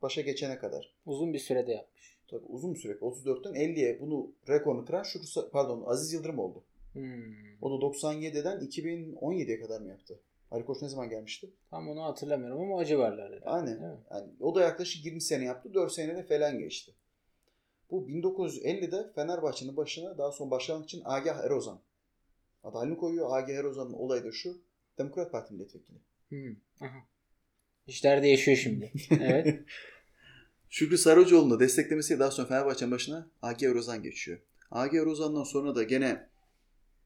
[SPEAKER 1] başa geçene kadar.
[SPEAKER 2] Uzun bir sürede yapmış.
[SPEAKER 1] Tabii uzun bir süre. 34'ten 50'ye bunu rekorunu kıran Şükrü pardon Aziz Yıldırım oldu.
[SPEAKER 2] Hmm.
[SPEAKER 1] O da 97'den 2017'ye kadar mı yaptı? Ali Koç ne zaman gelmişti?
[SPEAKER 2] Tam onu hatırlamıyorum ama o civarlarda.
[SPEAKER 1] Aynen.
[SPEAKER 2] Değil mi?
[SPEAKER 1] Yani o da yaklaşık 20 sene yaptı. 4 senede falan geçti. Bu 1950'de Fenerbahçe'nin başına daha sonra başkanlık için Agah Erozan adaylığını koyuyor. Agah Erozan'ın olayı da şu. Demokrat Parti milletvekili.
[SPEAKER 2] Hmm. Aha. İşler değişiyor şimdi. <laughs> Evet.
[SPEAKER 1] Şükrü Sarıcıoğlu'nu desteklemesiyle daha sonra Fenerbahçe'nin başına AG Rozan geçiyor. AG Rozan'dan sonra da gene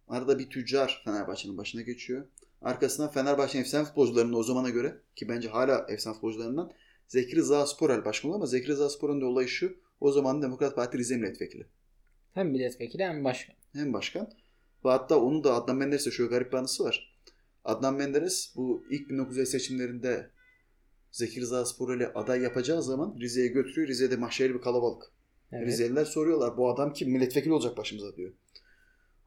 [SPEAKER 1] arada bir tüccar Fenerbahçe'nin başına geçiyor. Arkasından Fenerbahçe'nin efsane futbolcularının o zamana göre ki bence hala efsane futbolcularından Zekri Rıza Sporel başkan ama Zekri Rıza Spor'un da olayı şu. O zaman Demokrat Parti Rize Milletvekili.
[SPEAKER 2] Hem milletvekili hem başkan.
[SPEAKER 1] Hem başkan. Ve hatta onun da Adnan Menderes'e şöyle garip bir anısı var. Adnan Menderes bu ilk 1950 seçimlerinde Zekir Rıza Sporel'i aday yapacağı zaman Rize'ye götürüyor. Rize'de mahşeri bir kalabalık.
[SPEAKER 2] Evet.
[SPEAKER 1] Rizeliler soruyorlar bu adam kim? Milletvekili olacak başımıza diyor.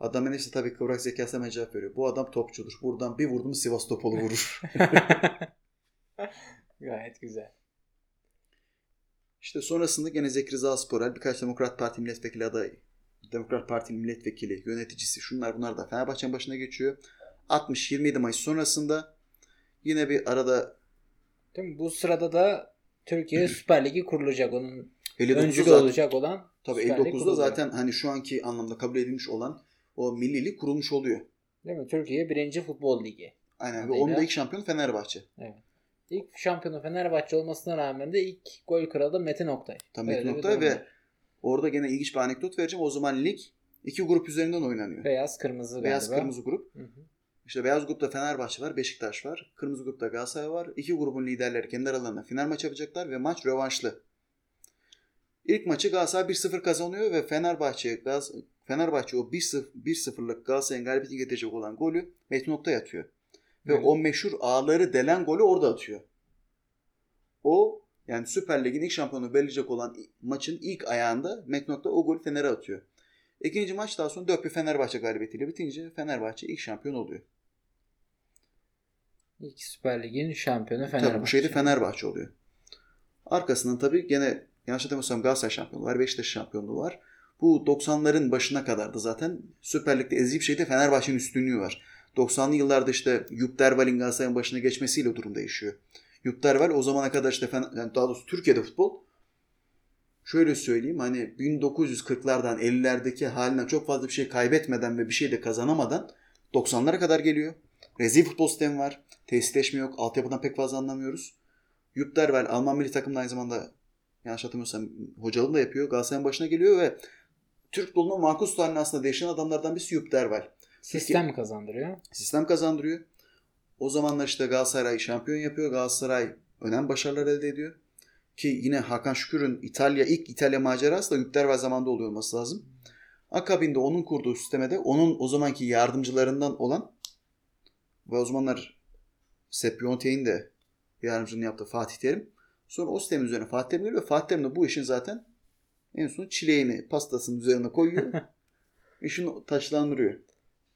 [SPEAKER 1] Menderes de tabii kıvrak zekası hemen cevap veriyor. Bu adam topçudur. Buradan bir vurdum Sivas Topolu vurur. <laughs>
[SPEAKER 2] Gayet güzel.
[SPEAKER 1] İşte sonrasında gene Zekri Rıza Sporel birkaç Demokrat Parti milletvekili adayı, Demokrat Parti milletvekili, yöneticisi şunlar bunlar da Fenerbahçe'nin başına geçiyor. 60-27 Mayıs sonrasında yine bir arada
[SPEAKER 2] Değil mi? Bu sırada da Türkiye <clears throat> Süper Ligi kurulacak. Onun
[SPEAKER 1] 59'da
[SPEAKER 2] öncülü
[SPEAKER 1] zaten,
[SPEAKER 2] olacak olan
[SPEAKER 1] tabii
[SPEAKER 2] Süper Lig
[SPEAKER 1] 59'da
[SPEAKER 2] kuruluyor.
[SPEAKER 1] zaten hani şu anki anlamda kabul edilmiş olan o millilik kurulmuş oluyor.
[SPEAKER 2] Değil mi? Türkiye birinci futbol ligi.
[SPEAKER 1] Aynen ve
[SPEAKER 2] Adıyla.
[SPEAKER 1] onun da ilk şampiyon Fenerbahçe.
[SPEAKER 2] İlk şampiyonu Fenerbahçe olmasına rağmen de ilk gol kralı Metin Oktay.
[SPEAKER 1] Tam
[SPEAKER 2] Öyle
[SPEAKER 1] Metin
[SPEAKER 2] bir
[SPEAKER 1] Oktay ve
[SPEAKER 2] var.
[SPEAKER 1] orada gene ilginç bir anekdot vereceğim. O zaman lig iki grup üzerinden oynanıyor.
[SPEAKER 2] Beyaz kırmızı
[SPEAKER 1] Beyaz
[SPEAKER 2] galiba.
[SPEAKER 1] kırmızı grup.
[SPEAKER 2] Hı hı.
[SPEAKER 1] İşte beyaz grupta Fenerbahçe var, Beşiktaş var. Kırmızı grupta Galatasaray var. İki grubun liderleri kendi aralarında final maç yapacaklar ve maç rövanşlı. İlk maçı Galatasaray 1-0 kazanıyor ve Fenerbahçe Fenerbahçe o 1-0 1-0'lık Galatasaray'ın galibiyetini getirecek olan golü Metin Oktay atıyor. Ve
[SPEAKER 2] Evet.
[SPEAKER 1] o meşhur ağları delen golü orada atıyor. O yani Süper Lig'in ilk şampiyonu belirleyecek olan maçın ilk ayağında Metin Oktay o golü Fener'e atıyor. İkinci maç daha sonra 4 Fenerbahçe galibiyetiyle bitince Fenerbahçe ilk şampiyon oluyor.
[SPEAKER 2] İlk Süper Lig'in şampiyonu Fenerbahçe.
[SPEAKER 1] Tabii bu şeyde Fenerbahçe oluyor. Arkasından tabii gene yanlış hatırlamıyorsam Galatasaray şampiyonluğu var, Beşiktaş şampiyonluğu var. Bu 90'ların başına kadar da zaten Süper Lig'de eziyip şeyde Fenerbahçe'nin üstünlüğü var. 90'lı yıllarda işte Yup Derval'in Galatasaray'ın başına geçmesiyle durum değişiyor. Yup Derval o zamana kadar işte yani daha doğrusu Türkiye'de futbol şöyle söyleyeyim hani 1940'lardan 50'lerdeki halinden çok fazla bir şey kaybetmeden ve bir şey de kazanamadan 90'lara kadar geliyor. Rezil futbol sistemi var. Tesisleşme yok. Altyapıdan pek fazla anlamıyoruz. Jupp Derwel Alman milli takımda aynı zamanda yanlış hatırlamıyorsam hocalığını da yapıyor. Galatasaray'ın başına geliyor ve Türk futbolunun makus haline aslında değişen adamlardan birisi Jupp Derwel.
[SPEAKER 2] Sistem kazandırıyor.
[SPEAKER 1] Sistem kazandırıyor. O zamanlar işte Galatasaray şampiyon yapıyor. Galatasaray önemli başarılar elde ediyor. Ki yine Hakan Şükür'ün İtalya ilk İtalya macerası da Jupp Derwel zamanında oluyor olması lazım. Akabinde onun kurduğu sisteme de onun o zamanki yardımcılarından olan ve o zamanlar Sepp Piontek'in de yardımcılığını yaptı Fatih Terim. Sonra o sistemin üzerine Fatih Terim geliyor ve Fatih Terim de bu işin zaten en son çileğini pastasının üzerine koyuyor. <laughs> işini taşlandırıyor.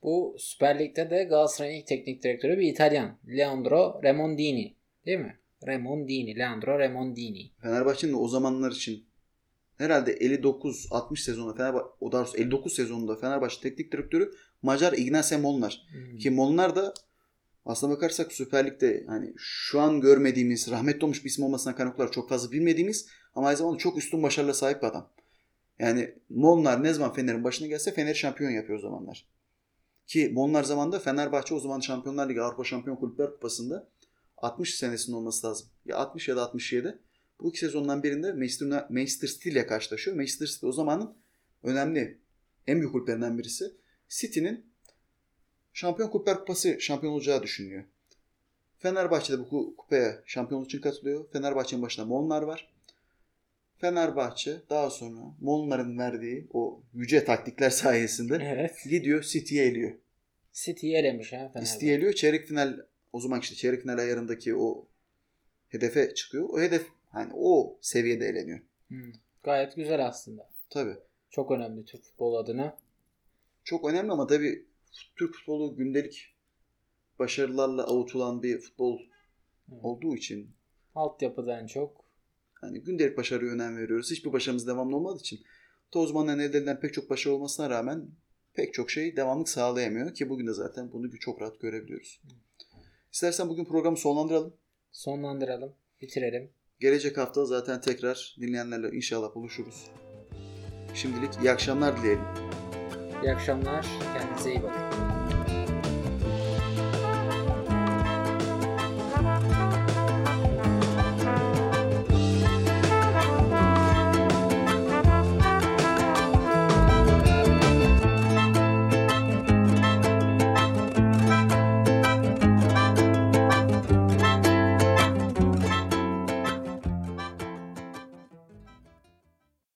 [SPEAKER 2] Bu Süper Lig'de de Galatasaray'ın ilk teknik direktörü bir İtalyan. Leandro Remondini. Değil mi? Remondini. Leandro Remondini.
[SPEAKER 1] Fenerbahçe'nin o zamanlar için herhalde 59-60 sezonunda Fenerbahçe, o daha doğrusu 59 sezonunda Fenerbahçe teknik direktörü Macar Ignace Molnar.
[SPEAKER 2] Hmm.
[SPEAKER 1] Ki Molnar da aslına bakarsak Süper Lig'de hani şu an görmediğimiz, rahmetli olmuş bir isim olmasına kaynaklı olarak çok fazla bilmediğimiz ama aynı zamanda çok üstün başarılara sahip bir adam. Yani Molnar ne zaman Fener'in başına gelse Fener şampiyon yapıyor o zamanlar. Ki Molnar zamanında Fenerbahçe o zaman Şampiyonlar Ligi Avrupa Şampiyon Kulüpler Kupası'nda 60 senesinin olması lazım. Ya 60 ya da 67. Bu iki sezondan birinde Manchester, Manchester City ile karşılaşıyor. Manchester City o zamanın önemli en büyük kulüplerinden birisi. City'nin Şampiyon Kulüpler Kupası şampiyon olacağı düşünülüyor. Fenerbahçe de bu ku- kupaya şampiyonluk için katılıyor. Fenerbahçe'nin başında Molnar var. Fenerbahçe daha sonra Molnar'ın verdiği o yüce taktikler <laughs> sayesinde
[SPEAKER 2] Evet.
[SPEAKER 1] gidiyor City'ye eliyor.
[SPEAKER 2] City'yi elemiş ha Fenerbahçe.
[SPEAKER 1] City'ye eliyor. Çeyrek final o zaman işte çeyrek final ayarındaki o hedefe çıkıyor. O hedef hani o seviyede eleniyor.
[SPEAKER 2] Hmm. Gayet güzel aslında.
[SPEAKER 1] Tabii.
[SPEAKER 2] Çok önemli Türk futbolu adına.
[SPEAKER 1] Çok önemli ama tabii Türk futbolu gündelik başarılarla avutulan bir futbol
[SPEAKER 2] Evet.
[SPEAKER 1] olduğu için
[SPEAKER 2] Altyapıdan çok.
[SPEAKER 1] hani gündelik başarıya önem veriyoruz. Hiçbir başarımız devamlı olmadığı için Tozman'ın elde edilen pek çok başarı olmasına rağmen pek çok şey devamlık sağlayamıyor ki bugün de zaten bunu çok rahat görebiliyoruz. İstersen bugün programı sonlandıralım.
[SPEAKER 2] Sonlandıralım. Bitirelim.
[SPEAKER 1] Gelecek hafta zaten tekrar dinleyenlerle inşallah buluşuruz. Şimdilik iyi akşamlar dileyelim.
[SPEAKER 2] İyi akşamlar. Kendinize iyi bakın.